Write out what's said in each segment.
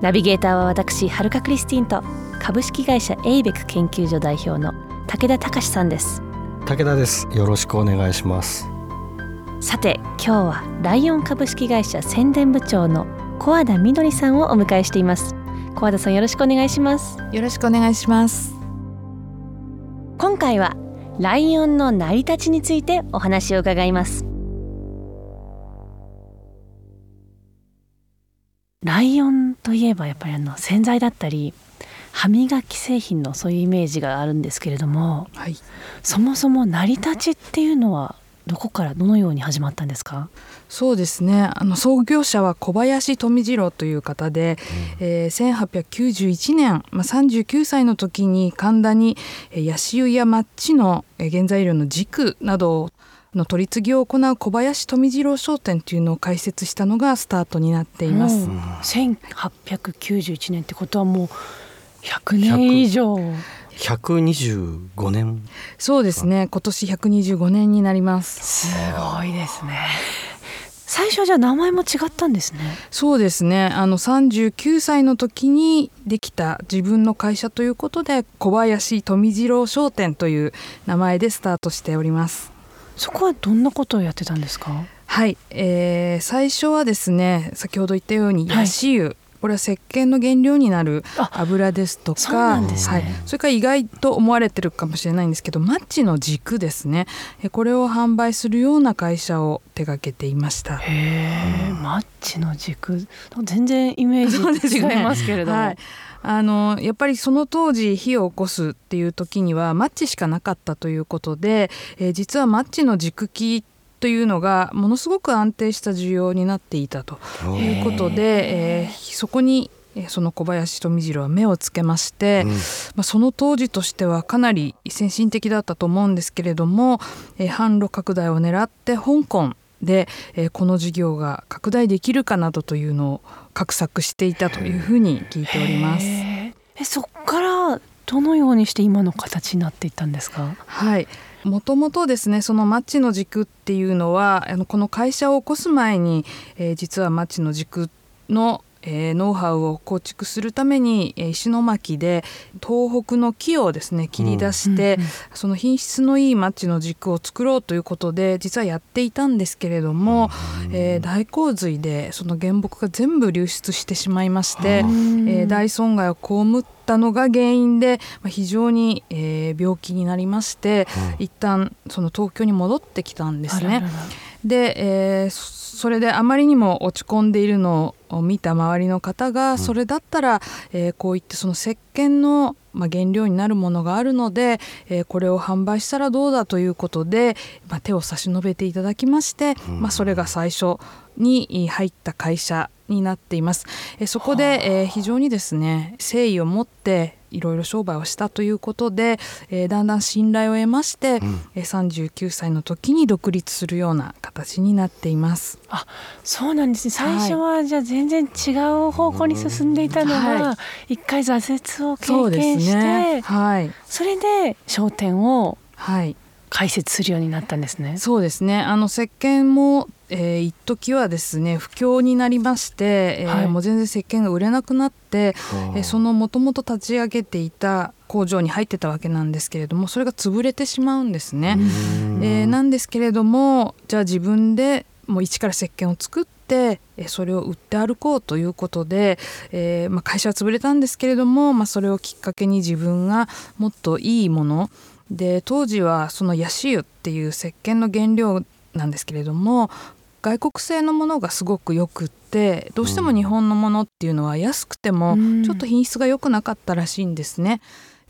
ナビゲーターは私はるかクリスティンと株式会社エイベック研究所代表の武田隆さんです。武田です。よろしくお願いします。さて今日はライオン株式会社宣伝部長の小和田みどりさんをお迎えしています。小和田さんよろしくお願いします。よろしくお願いします。今回はライオンの成り立ちについてお話を伺います。ライオンといえばやっぱりあの洗剤だったり歯磨き製品のそういうイメージがあるんですけれども、はい、そもそも成り立ちっていうのはどこからどのように始まったんですか？そうですね。あの創業者は小林富次郎という方で、うん、えー、1891年、まあ、39歳の時に神田にヤシ油やマッチの原材料の軸などの取り次ぎを行う小林富次郎商店というのを開設したのがスタートになっています。うん、1891年ってことはもう100年以上。125年。そうですね。今年125年になります。すごいですね。最初じゃ名前も違ったんですね。そうですね。あの39歳の時にできた自分の会社ということで小林富次郎商店という名前でスタートしておりますそこはどんなことをやってたんですか？はい、えー、最初はですね先ほど言ったようにヤシ油、はいこれは石鹸の原料になる油ですとか、ね、はい、それから意外と思われてるかもしれないんですけどマッチの軸ですね。これを販売するような会社を手掛けていました。へえ、マッチの軸。全然イメージ違いますけれども、はいあのやっぱりその当時火を起こすっていう時にはマッチしかなかったということで、えー、実はマッチの軸機というのがものすごく安定した需要になっていたということで、えー、そこにその小林富次郎は目をつけまして、うん、まあ、その当時としてはかなり先進的だったと思うんですけれども、えー、販路拡大を狙って香港で、えー、この事業が拡大できるかなどというのを画策していたというふうに聞いております。えそこからどのようにして今の形になっていったんですか？はい。もともとですねそのマッチの軸っていうのはあのこの会社を起こす前に、えー、実はマッチの軸のえー、ノウハウを構築するために、えー、石巻で東北の木をですね切り出して、うんその品質のいいマッチの軸を作ろうということで実はやっていたんですけれども、うん、えー、大洪水でその原木が全部流出してしまいまして、うん、え大損害を被ったのが原因で、まあ、非常に、え病気になりまして、うん、一旦その東京に戻ってきたんですね。で、えー、それであまりにも落ち込んでいるのを見た周りの方がそれだったら、えー、こういってその石鹸のまあ、原料になるものがあるので、えー、これを販売したらどうだということで、まあ、手を差し伸べていただきまして、まあ、それが最初に入った会社になっています。えー、そこで、えー、非常にですね誠意を持っていろいろ商売をしたということで、えー、だんだん信頼を得まして、うん、えー、39歳の時に独立するような形になっています。あそうなんですね。最初はじゃあ全然違う方向に進んでいたのが、一回挫折を経験して、ね、はい、それで商店をはい開設するようになったんですね。そうですね。あの石鹸も、えー、一時はですね不況になりまして、えー、はい、もう全然石鹸が売れなくなって、えー、そのもともと立ち上げていた工場に入ってたわけなんですけれどもそれが潰れてしまうんですね。えー、なんですけれどもじゃあ自分でもう一から石鹸を作ってそれを売って歩こうということで、えーまあ、会社は潰れたんですけれども、まあ、それをきっかけに自分がもっといいもので当時はそのヤシ油っていう石鹸の原料なんですけれども外国製のものがすごくよくってどうしても日本のものっていうのは安くてもちょっと品質が良くなかったらしいんですね。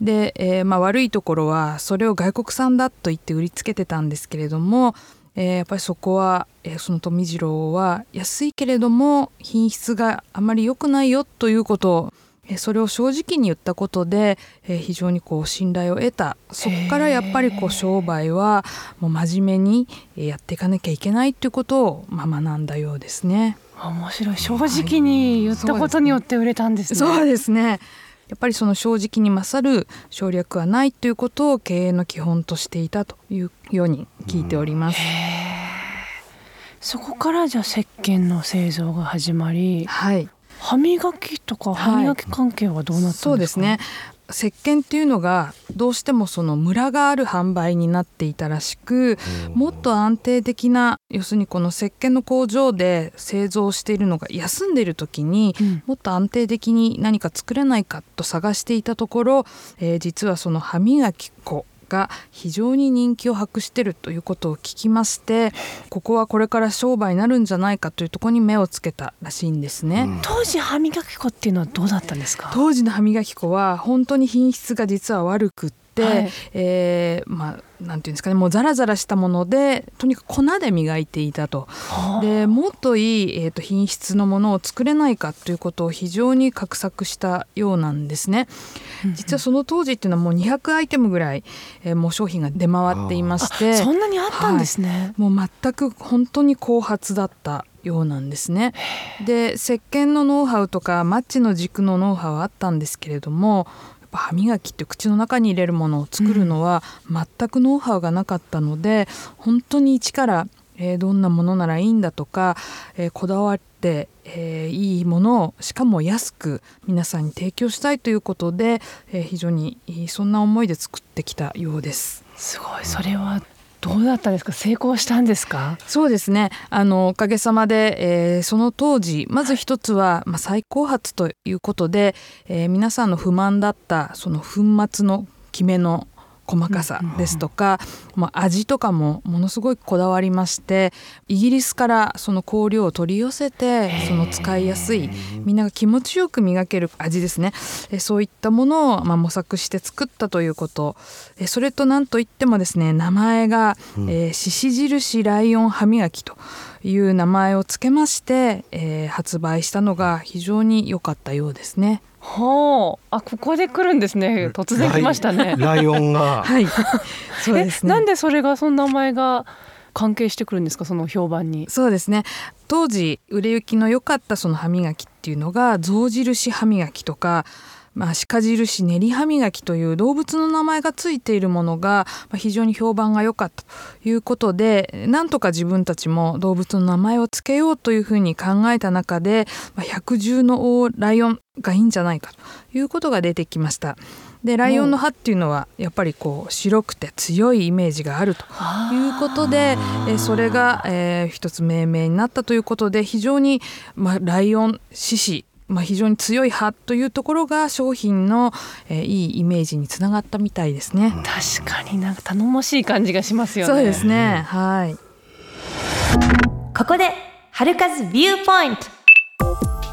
で、えー、まあ、悪いところはそれを外国産だと言って売りつけてたんですけれども、えー、やっぱりそこは、えー、その富次郎は安いけれども品質があまり良くないよということをえーそれを正直に言ったことで、えー非常にこう信頼を得た。そこからやっぱりこう商売はもう真面目にえーやっていかなきゃいけないっていうことをまあ学んだようですね。面白い。正直に言ったことによって売れたんですね、そうですね。やっぱりその正直に勝る省略はないということを経営の基本としていたというように聞いております。そこからじゃあ石鹸の製造が始まりはい歯磨きとか歯磨き関係はどうなったんですか、そうですね。石鹸っていうのがどうしてもそのムラがある販売になっていたらしくもっと安定的な要するにこの石鹸の工場で製造しているのが休んでいる時にうん。もっと安定的に何か作れないかと探していたところ、えー実はその歯磨き粉が非常に人気を博しているということを聞きましてここはこれから商売になるんじゃないかというところに目をつけたらしいんですね。当時歯磨き粉っていうのはどうだったんですか？当時の歯磨き粉は本当に品質が実は悪くって、はい。えーまあなんていうんですかねもうザラザラしたものでとにかく粉で磨いていたと。はあ。でもっといい、えー、と品質のものを作れないかということを非常に画策したようなんですね。実はその当時っていうのはもう200アイテムぐらい、えーもう商品が出回っていまして。そんなにあったんですね、もう全く本当に後発だったようなんですね。で石鹸のノウハウとかマッチの軸のノウハウはあったんですけれどもぱ歯磨きって口の中に入れるものを作るのは全くノウハウがなかったので、本当に一から、えーどんなものならいいんだとか、えーこだわって、えーいいものをしかも安く皆さんに提供したいということで、えー非常にそんな思いで作ってきたようです。すごいそれはどうだったんですか？成功したんですか？そうですね。あのおかげさまで、えーその当時まず一つは、まあ、最高発ということで、えー皆さんの不満だったその粉末の決めの細かさですとか、まあ、味とかもものすごいこだわりましてイギリスからその香料を取り寄せてその使いやすいみんなが気持ちよく磨ける味ですね。えーそういったものを、まあ、模索して作ったということ。えーそれと何といってもですね名前がえー獅子印ライオン歯磨きという名前を付けまして、えー発売したのが非常に良かったようですね。ほうあここで来るんですね。突然来ましたね。ライオンが。はい、そうですね。えなんでそれがその名前が関係してくるんですか？その評判に。そうですね。当時売れ行きの良かったその歯磨きっていうのが象印歯磨きとか、まあ、鹿印練り歯磨きという動物の名前がついているものがまあ非常に評判が良かったということでなんとか自分たちも動物の名前を付けようというふうに考えた中で、まあ、百獣の王ライオンがいいんじゃないかということが出てきました。でライオンの歯っていうのはやっぱりこう白くて強いイメージがあるということで、えーそれが、えー一つ命名になったということで非常に、まあ、ライオン獅子まあ、非常に強い歯というところが商品の、えーいいイメージにつながったみたいですね。確かになんか頼もしい感じがしますよねそうですね。はい。ここで春風ビューポイント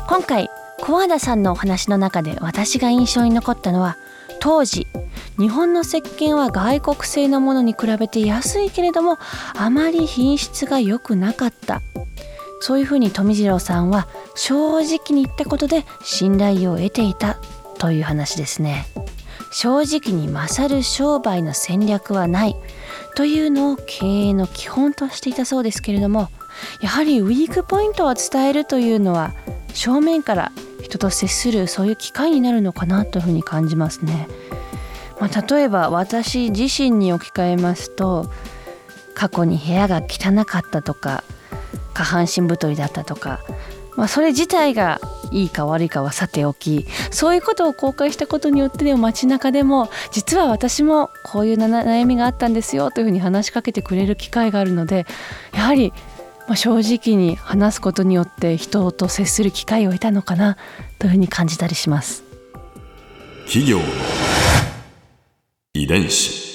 今回小和田さんのお話の中で私が印象に残ったのは当時日本の石鹸は外国製のものに比べて安いけれどもあまり品質が良くなかったそういうふうに富次郎さんは正直に言ったことで信頼を得ていたという話ですね正直に勝る商売の戦略はないというのを経営の基本としていたそうですけれどもやはりウィークポイントを伝えるというのは正面から人と接するそういう機会になるのかなというふうに感じますね。まあ、例えば私自身に置き換えますと過去に部屋が汚かったとか下半身太りだったとか、まあ、それ自体がいいか悪いかはさておきそういうことを公開したことによってでも街中でも実は私もこういう悩みがあったんですよというふうに話しかけてくれる機会があるのでやはりま正直に話すことによって人と接する機会を得たのかなというふうに感じたりします。企業遺伝子